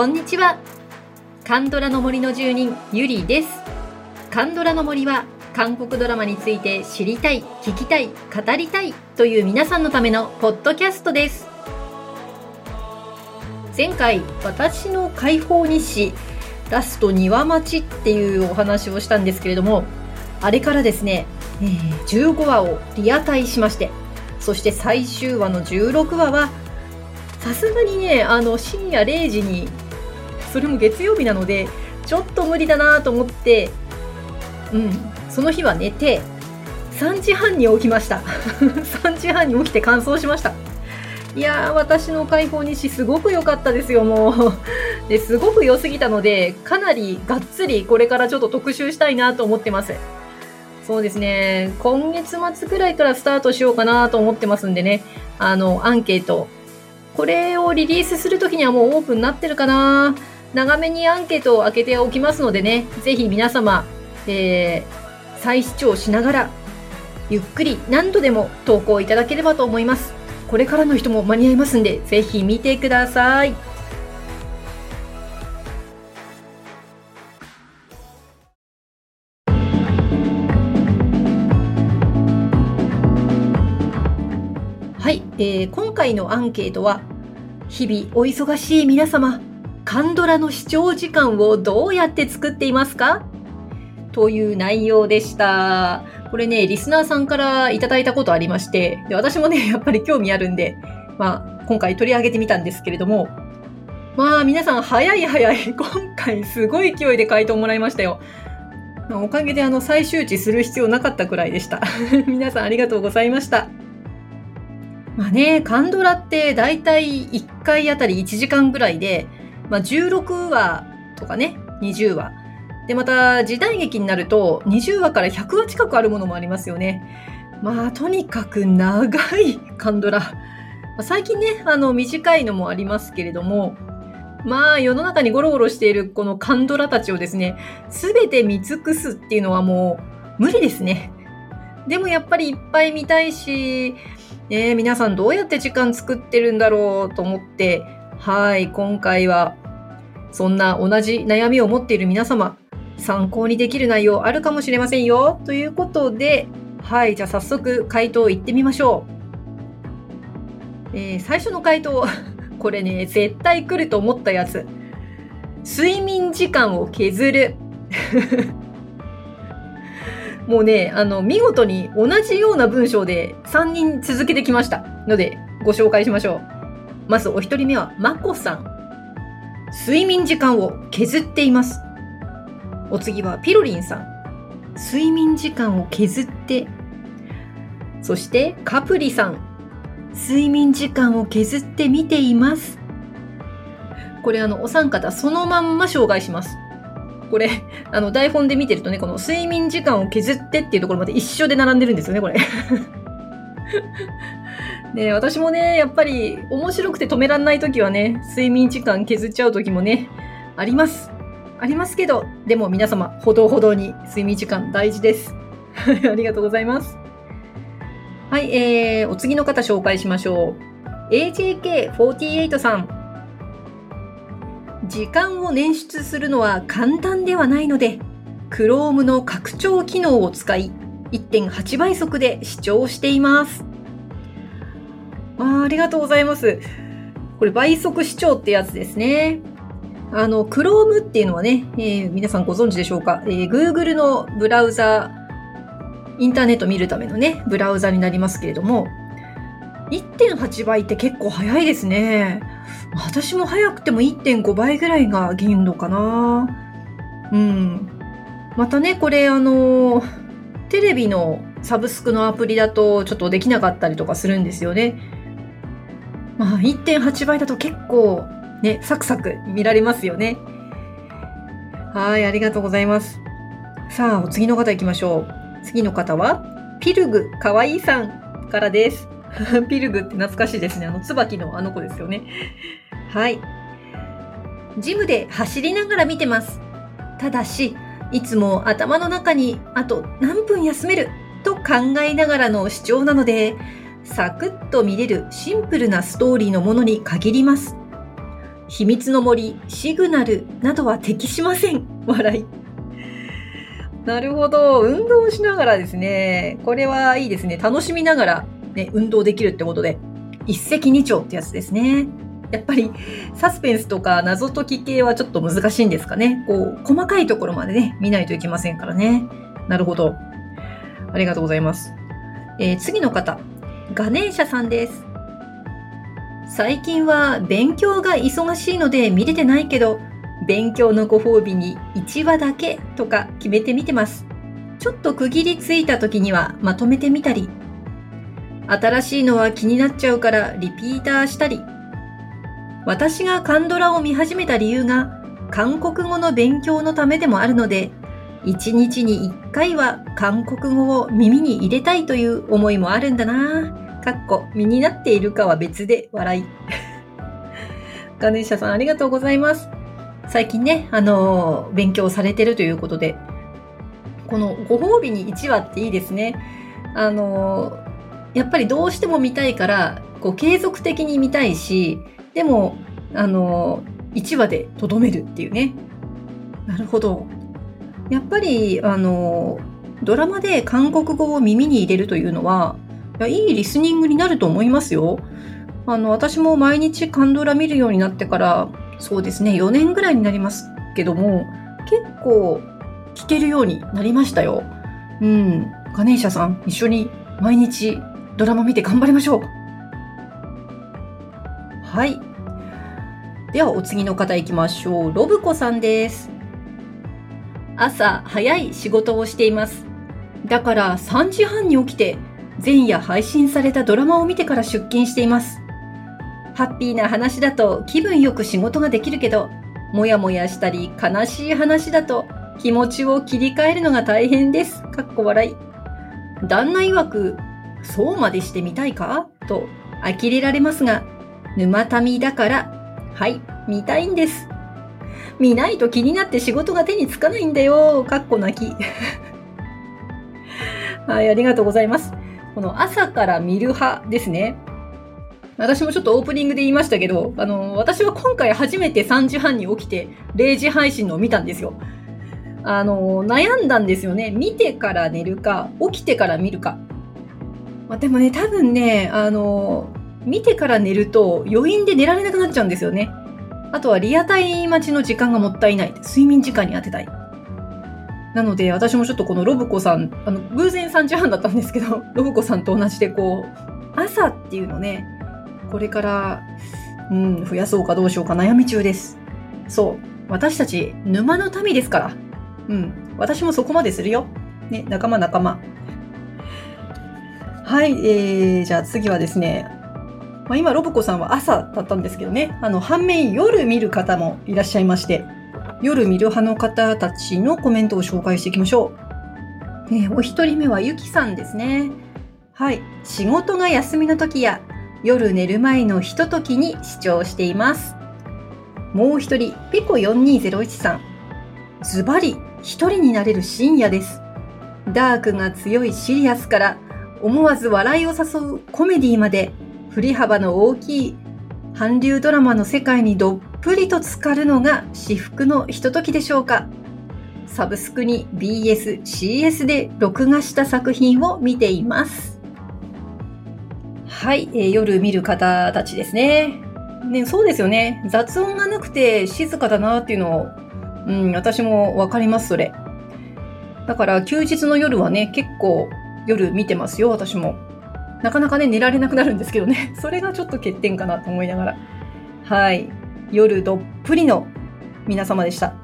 こんにちは。カンドラの森の住人ゆりです。カンドラの森は韓国ドラマについて知りたい聞きたい語りたいという皆さんのためのポッドキャストです。前回私の解放日誌ラスト庭町っていうお話をしたんですけれどもあれからですね、え、15話をリアタイしましてそして最終話の16話はさすがにねあの深夜0時にそれも月曜日なのでちょっと無理だなと思ってうんその日は寝て3時半に起きました。3時半に起きて乾燥しました。いやー私の解放日誌すごく良かったですよもう。ですごく良すぎたのでかなりがっつりこれからちょっと特集したいなと思ってます。そうですね。今月末くらいからスタートしようかなと思ってますんでね。あのアンケート。これをリリースするときにはもうオープンになってるかな。長めにアンケートを開けておきますのでねぜひ皆様、えー、再視聴しながらゆっくり何度でも投稿いただければと思いますこれからの人も間に合いますんで、ぜひ見てください。はい、えー、今回のアンケートは、日々お忙しい皆様、カンドラの視聴時間をどうやって作っていますか？という内容でした。これね、リスナーさんからいただいたことありまして、で私もね、やっぱり興味あるんで、まあ、今回取り上げてみたんですけれども、まあ、皆さん早い早い、今回すごい勢いで回答もらいましたよ。まおかげであの、再周知する必要なかったくらいでした。皆さんありがとうございました。まあね、カンドラってだいたい1回あたり1時間ぐらいで、まあ16話とかね、20話。で、また時代劇になると20話から100話近くあるものもありますよね。まあ、とにかく長いカンドラ。最近ね、あの、短いのもありますけれども、まあ、世の中にゴロゴロしているこのカンドラたちをですね、すべて見尽くすっていうのはもう無理ですね。でもやっぱりいっぱい見たいし、えー、皆さんどうやって時間作ってるんだろうと思って、はい、今回はそんな同じ悩みを持っている皆様、参考にできる内容あるかもしれませんよ。ということで、はい、じゃあ早速回答いってみましょう。えー、最初の回答、これね、絶対来ると思ったやつ。睡眠時間を削る。もうね、あの、見事に同じような文章で3人続けてきました。ので、ご紹介しましょう。まずお一人目は、まこさん。睡眠時間を削っています。お次はピロリンさん。睡眠時間を削って。そしてカプリさん。睡眠時間を削って見ています。これあの、お三方そのまんま紹介します。これ、あの、台本で見てるとね、この睡眠時間を削ってっていうところまで一緒で並んでるんですよね、これ。ね私もね、やっぱり面白くて止めらんない時はね、睡眠時間削っちゃう時もね、あります。ありますけど、でも皆様、ほどほどに睡眠時間大事です。ありがとうございます。はい、えー、お次の方紹介しましょう。AJK48 さん。時間を捻出するのは簡単ではないので、Chrome の拡張機能を使い、1.8倍速で視聴しています。あありがとうございます。これ倍速視聴ってやつですね。あの、Chrome っていうのはね、えー、皆さんご存知でしょうか、えー、Google のブラウザ、インターネット見るためのね、ブラウザになりますけれども、1.8倍って結構早いですね。私も早くても1.5倍ぐらいが限度かな。うん。またね、これあの、テレビのサブスクのアプリだとちょっとできなかったりとかするんですよね。まあ、1.8倍だと結構ね、サクサク見られますよね。はい、ありがとうございます。さあ、お次の方行きましょう。次の方は、ピルグかわいいさんからです。ピルグって懐かしいですね。あの、椿のあの子ですよね。はい。ジムで走りながら見てます。ただし、いつも頭の中にあと何分休めると考えながらの主張なので、サクッと見れるシンプルなストーリーのものに限ります。秘密の森、シグナルなどは適しません。笑い。なるほど。運動しながらですね。これはいいですね。楽しみながら、ね、運動できるってことで、一石二鳥ってやつですね。やっぱりサスペンスとか謎解き系はちょっと難しいんですかね。こう、細かいところまでね、見ないといけませんからね。なるほど。ありがとうございます。えー、次の方、ガネーシャさんです。最近は勉強が忙しいので見れてないけど、勉強のご褒美に1話だけとか決めてみてます。ちょっと区切りついた時にはまとめてみたり、新しいのは気になっちゃうからリピーターしたり、私がカンドラを見始めた理由が韓国語の勉強のためでもあるので、1日に1回は韓国語を耳に入れたいという思いもあるんだなかっこ、身になっているかは別で笑い。ガネーシャさんありがとうございます。最近ね、あのー、勉強されてるということで、このご褒美に1話っていいですね。あのー、やっぱりどうしても見たいから、こう継続的に見たいし、でも、あの、1話でとどめるっていうね。なるほど。やっぱり、あのドラマで韓国語を耳に入れるというのは、いやいいリスニングになると思いますよ。あの、私も毎日カンドラ見るようになってから、そうですね、4年ぐらいになりますけども、結構聞けるようになりましたよ。うん。ガネーシャさん、一緒に毎日ドラマ見て頑張りましょう。はい。では、お次の方行きましょう。ロブコさんです。朝早い仕事をしています。だから3時半に起きて前夜配信されたドラマを見てから出勤しています。ハッピーな話だと気分よく仕事ができるけど、もやもやしたり悲しい話だと気持ちを切り替えるのが大変です。かっこ笑い。旦那曰く、そうまでしてみたいか？と呆れられますが、沼民だから、はい、見たいんです。見ないと気になって仕事が手につかないんだよ。かっこ泣き。はい、ありがとうございます。この朝から見る派ですね。私もちょっとオープニングで言いましたけど、あの、私は今回初めて3時半に起きて0時配信のを見たんですよ。あの、悩んだんですよね。見てから寝るか、起きてから見るか。まあ、でもね、多分ね、あの、見てから寝ると余韻で寝られなくなっちゃうんですよね。あとはリアタイ待ちの時間がもったいない。睡眠時間に当てたい。なので、私もちょっとこのロブコさん、あの、偶然3時半だったんですけど、ロブコさんと同じでこう、朝っていうのね、これから、うん、増やそうかどうしようか悩み中です。そう。私たち、沼の民ですから。うん。私もそこまでするよ。ね、仲間仲間。はい、えー、じゃあ次はですね、まあ、今、ロブコさんは朝だったんですけどね、あの、反面夜見る方もいらっしゃいまして、夜見る派の方たちのコメントを紹介していきましょう。えー、お一人目はゆきさんですね。はい。仕事が休みの時や夜寝る前のひとときに視聴しています。もう一人、ピコ4201さん。ズバリ、一人になれる深夜です。ダークが強いシリアスから思わず笑いを誘うコメディまで振り幅の大きい韓流ドラマの世界にどっぷりと浸かるのが至福のひとときでしょうか。サブスクに BS、CS で録画した作品を見ています。はい、えー、夜見る方たちですね。ね、そうですよね。雑音がなくて静かだなっていうのを、うん、私もわかります、それ。だから休日の夜はね、結構夜見てますよ、私も。なかなかね、寝られなくなるんですけどね。それがちょっと欠点かなと思いながら。はい。夜どっぷりの皆様でした。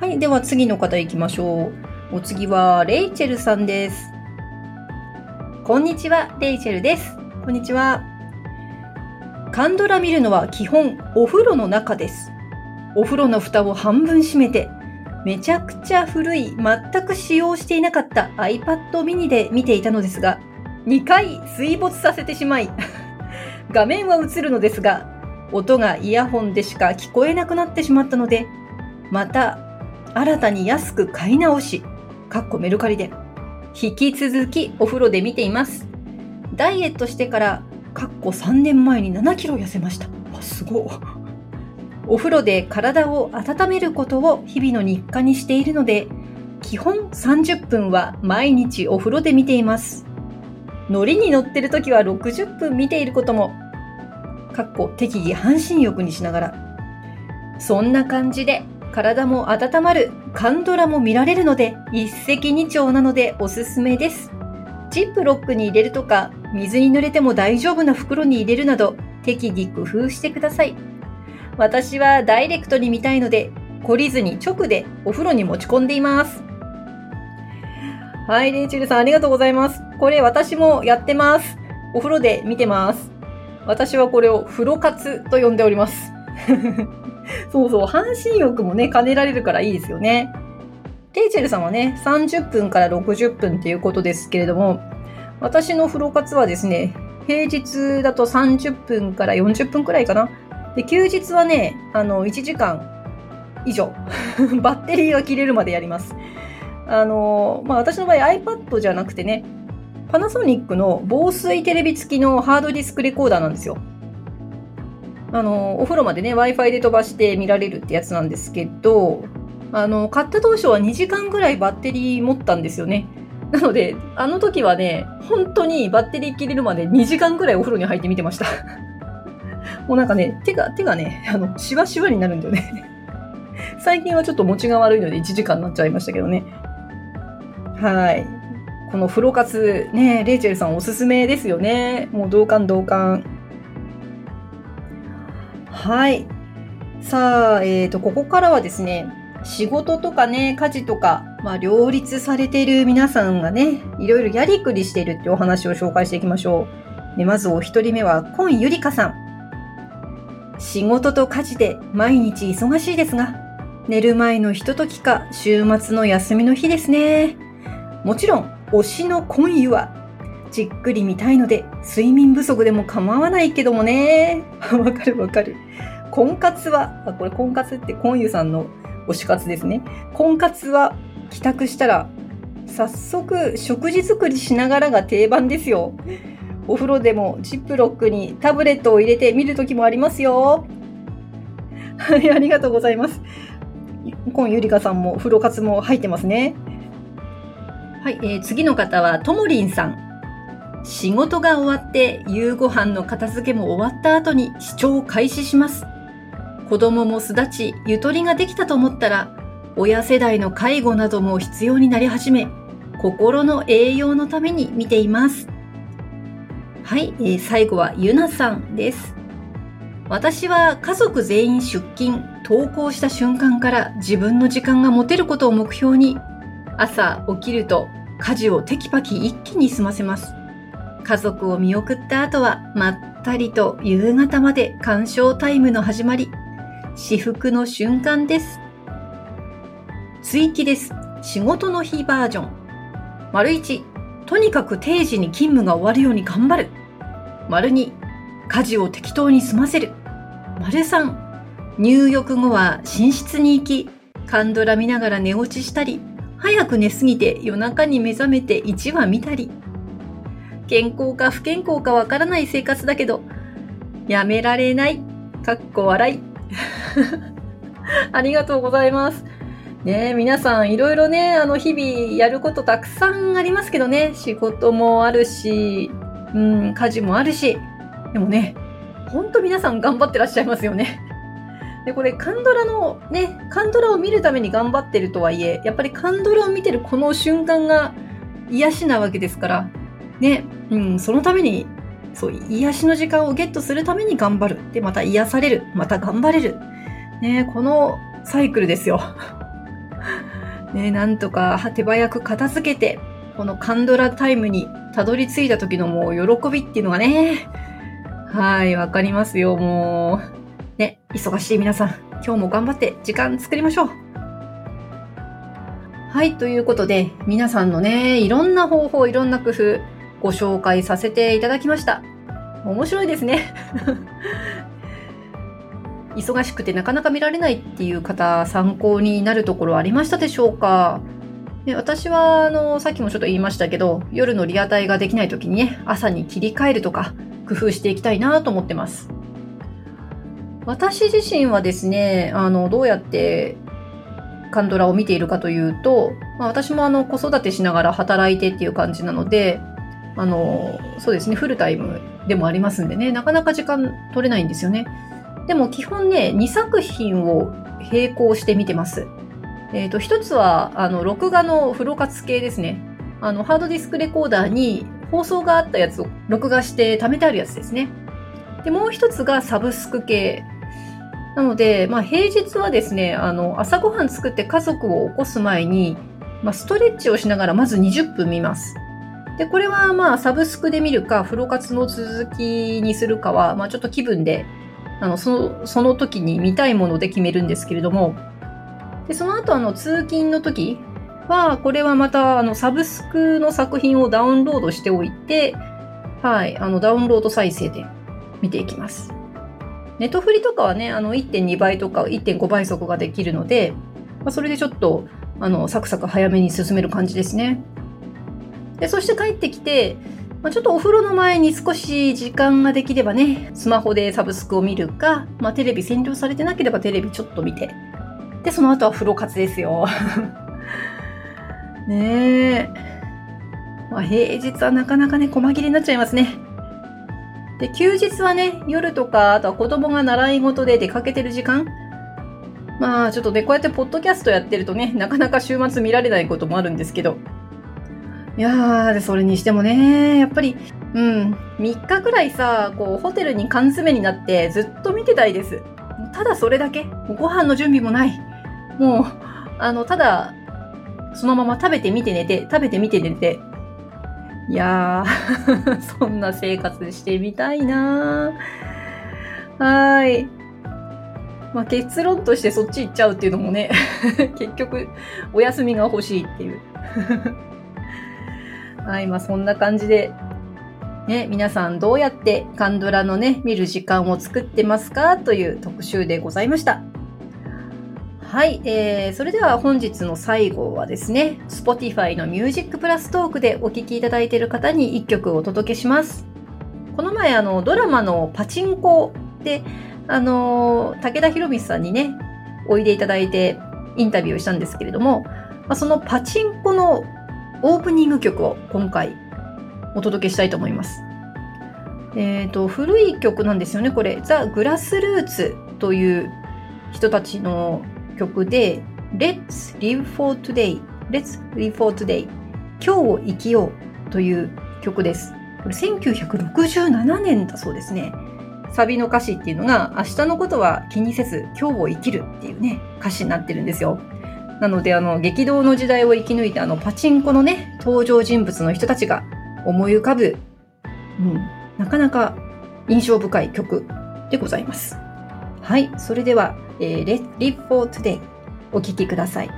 はい。では次の方行きましょう。お次は、レイチェルさんです。こんにちは、レイチェルです。こんにちは。カンドラ見るのは基本お風呂の中です。お風呂の蓋を半分閉めて、めちゃくちゃ古い、全く使用していなかった iPad mini で見ていたのですが、2回水没させてしまい、画面は映るのですが、音がイヤホンでしか聞こえなくなってしまったので、また新たに安く買い直し、かっこメルカリで、引き続きお風呂で見ています。ダイエットしてからかっこ3年前に7キロ痩せました。あ、すごい。お風呂で体を温めることを日々の日課にしているので、基本30分は毎日お風呂で見ています。ノリに乗ってる時は60分見ていることも、かっこ適宜半身浴にしながら。そんな感じで体も温まるカンドラも見られるので一石二鳥なのでおすすめです。ジップロックに入れるとか水に濡れても大丈夫な袋に入れるなど適宜工夫してください。私はダイレクトに見たいので懲りずに直でお風呂に持ち込んでいます。はい、レイチェルさんありがとうございます。これ私もやってます。お風呂で見てます。私はこれを風呂活と呼んでおります。そうそう、半身浴もね、兼ねられるからいいですよね。レイチェルさんはね、30分から60分っていうことですけれども、私の風呂活はですね、平日だと30分から40分くらいかな。で、休日はね、あの、1時間以上。バッテリーが切れるまでやります。あの、まあ、私の場合 iPad じゃなくてね、パナソニックの防水テレビ付きのハードディスクレコーダーなんですよ。あの、お風呂までね、Wi-Fi で飛ばして見られるってやつなんですけど、あの、買った当初は2時間ぐらいバッテリー持ったんですよね。なので、あの時はね、本当にバッテリー切れるまで2時間ぐらいお風呂に入って見てました。もうなんかね、手が、手がね、あの、シワシワになるんだよね。最近はちょっと持ちが悪いので1時間になっちゃいましたけどね。はい。この風呂活、ね、レイチェルさんおすすめですよね。もう同感同感。はい。さあ、えっ、ー、と、ここからはですね、仕事とかね、家事とか、まあ、両立されている皆さんがね、いろいろやりくりしているってお話を紹介していきましょう。でまずお一人目は、コンゆりかさん。仕事と家事で毎日忙しいですが、寝る前のひとときか週末の休みの日ですね。もちろん、推しの婚湯は、じっくり見たいので、睡眠不足でも構わないけどもね。わかるわかる。婚活は、あ、これ婚活って婚湯さんの推し活ですね。婚活は、帰宅したら、早速食事作りしながらが定番ですよ。お風呂でもジップロックにタブレットを入れて見るときもありますよ。はい、ありがとうございます。今ゆりかさんも風呂活も入ってますね。はい、えー、次の方はともりんさん。仕事が終わって夕ご飯の片付けも終わった後に視聴を開始します。子供も巣立ち、ゆとりができたと思ったら、親世代の介護なども必要になり始め、心の栄養のために見ています。はい、えー、最後はゆなさんです。私は家族全員出勤、登校した瞬間から自分の時間が持てることを目標に朝起きると家事をテキパキ一気に済ませます。家族を見送った後はまったりと夕方まで鑑賞タイムの始まり。至福の瞬間です。追記です。仕事の日バージョン。丸1、とにかく定時に勤務が終わるように頑張る。丸2、家事を適当に済ませる。丸3、入浴後は寝室に行き、カンドラ見ながら寝落ちしたり、早く寝すぎて夜中に目覚めて1話見たり。健康か不健康かわからない生活だけど、やめられない。かっこ笑い。ありがとうございます。ね皆さんいろいろね、あの日々やることたくさんありますけどね、仕事もあるし、うん、家事もあるし、でもね、ほんと皆さん頑張ってらっしゃいますよね。で、これ、カンドラのね、カンドラを見るために頑張ってるとはいえ、やっぱりカンドラを見てるこの瞬間が癒しなわけですから、ね、うん、そのために、そう、癒しの時間をゲットするために頑張る。で、また癒される。また頑張れる。ね、このサイクルですよ。ね、なんとか手早く片付けて、このカンドラタイムにたどり着いた時のもう喜びっていうのがね、はい、わかりますよ、もう。ね、忙しい皆さん、今日も頑張って時間作りましょう。はい、ということで、皆さんのね、いろんな方法、いろんな工夫、ご紹介させていただきました。面白いですね。忙しくてなかなか見られないっていう方、参考になるところありましたでしょうか？で私は、あの、さっきもちょっと言いましたけど、夜のリアタイができない時にね、朝に切り替えるとか、工夫していきたいなと思ってます。私自身はですね、あの、どうやってカンドラを見ているかというと、まあ、私もあの子育てしながら働いてっていう感じなので、あの、そうですね、フルタイムでもありますんでね、なかなか時間取れないんですよね。でも基本ね、2作品を並行して見てます。えっ、ー、と、一つは、あの、録画のフロ活系ですね。あの、ハードディスクレコーダーに放送があったやつを録画して貯めてあるやつですね。で、もう一つがサブスク系。なので、まあ、平日はですね、あの、朝ごはん作って家族を起こす前に、まあ、ストレッチをしながらまず20分見ます。で、これはまあ、サブスクで見るか、風呂活の続きにするかは、まあ、ちょっと気分で、あの、その、その時に見たいもので決めるんですけれども、で、その後、あの、通勤の時は、これはまた、あの、サブスクの作品をダウンロードしておいて、はい、あの、ダウンロード再生で見ていきます。ネットフリとかはね、あの1.2倍とか1.5倍速ができるので、まあ、それでちょっと、あの、サクサク早めに進める感じですね。で、そして帰ってきて、まあ、ちょっとお風呂の前に少し時間ができればね、スマホでサブスクを見るか、まあ、テレビ占領されてなければテレビちょっと見て、で、その後は風呂活ですよ。ねえ。まあ、平日はなかなかね、細切れになっちゃいますね。で、休日はね、夜とか、あとは子供が習い事で出かけてる時間。まあ、ちょっとね、こうやってポッドキャストやってるとね、なかなか週末見られないこともあるんですけど。いやー、それにしてもね、やっぱり、うん、3日くらいさ、こう、ホテルに缶詰になってずっと見てたいです。ただそれだけ。ご飯の準備もない。もう、あの、ただ、そのまま食べてみて寝て、食べてみて寝て、いやー そんな生活してみたいなーはい。まあ、結論としてそっち行っちゃうっていうのもね 結局、お休みが欲しいっていう はい、まあそんな感じで、ね、皆さんどうやってカンドラのね、見る時間を作ってますかという特集でございました。はい、えー、それでは本日の最後はですね、Spotify の Music Plus トークでお聴きいただいている方に1曲お届けします。この前、あの、ドラマのパチンコで、あの、武田博光さんにね、おいでいただいてインタビューをしたんですけれども、ま、そのパチンコのオープニング曲を今回お届けしたいと思います。えっ、ー、と、古い曲なんですよね、これ。ザ・グラスルーツという人たちの曲で Let's Live for Today Let's Live for Today 今日を生きようという曲です。これ1967年だそうですね。サビの歌詞っていうのが明日のことは気にせず今日を生きるっていうね歌詞になってるんですよ。なのであの激動の時代を生き抜いたあのパチンコのね登場人物の人たちが思い浮かぶ、うん、なかなか印象深い曲でございます。はい、それではえー、Live for Today お聴きください。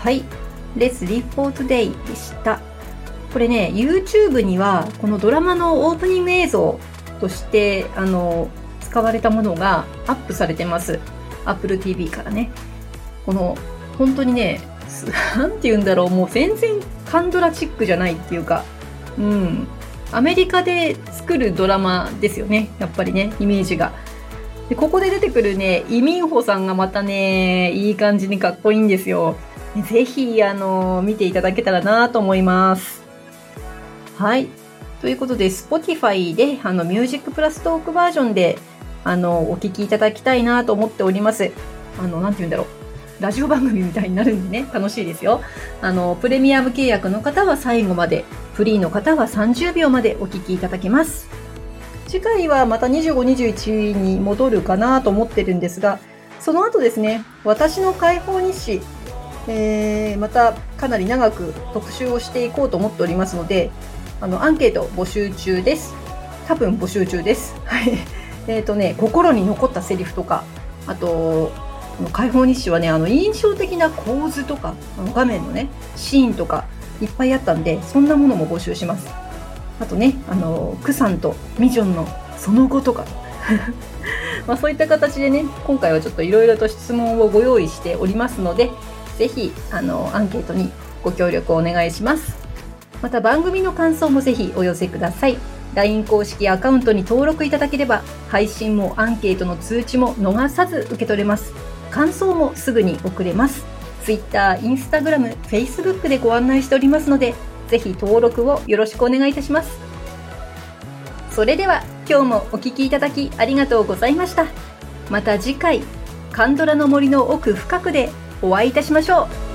はい。Let's Live for Today でした。これね、YouTube にはこのドラマのオープニング映像としてあの使われたものがアップされてます。Apple TV からね。この本当にね、なんて言うんだろう、もう全然カンドラチックじゃないっていうか、うん。アメリカで作るドラマですよね。やっぱりね、イメージが。で、ここで出てくるね、イミンホさんがまたね、いい感じにかっこいいんですよ。ぜひ、あの、見ていただけたらなと思います。はい。ということで、Spotify で、あの、ミュージックプラストークバージョンで、あの、お聴きいただきたいなと思っております。あの、なんて言うんだろう。ラジオ番組みたいになるんでね、楽しいですよ。あの、プレミアム契約の方は最後まで、フリーの方は30秒までお聞きいただけます。次回はまた25、21に戻るかなと思ってるんですが、その後ですね、私の解放日誌、えー、またかなり長く特集をしていこうと思っておりますので、あの、アンケート募集中です。多分募集中です。はい。えっ、ー、とね、心に残ったセリフとか、あと、解放日誌はね、あの、印象的な構図とか、あの画面のね、シーンとか、いっぱいあったんで、そんなものも募集します。あとね、あの、クさんとミジョンのその後とか、まあ、そういった形でね今回はちょっといろいろと質問をご用意しておりますので是非あのアンケートにご協力をお願いします。また番組の感想もぜひお寄せください。LINE 公式アカウントに登録いただければ配信もアンケートの通知も逃さず受け取れます。感想もすぐに送れます。Twitter、Instagram、Facebook でご案内しておりますのでぜひ登録をよろしくお願いいたします。それでは今日もお聴きいただきありがとうございました。また次回カンドラの森の奥深くでお会いいたしましょう。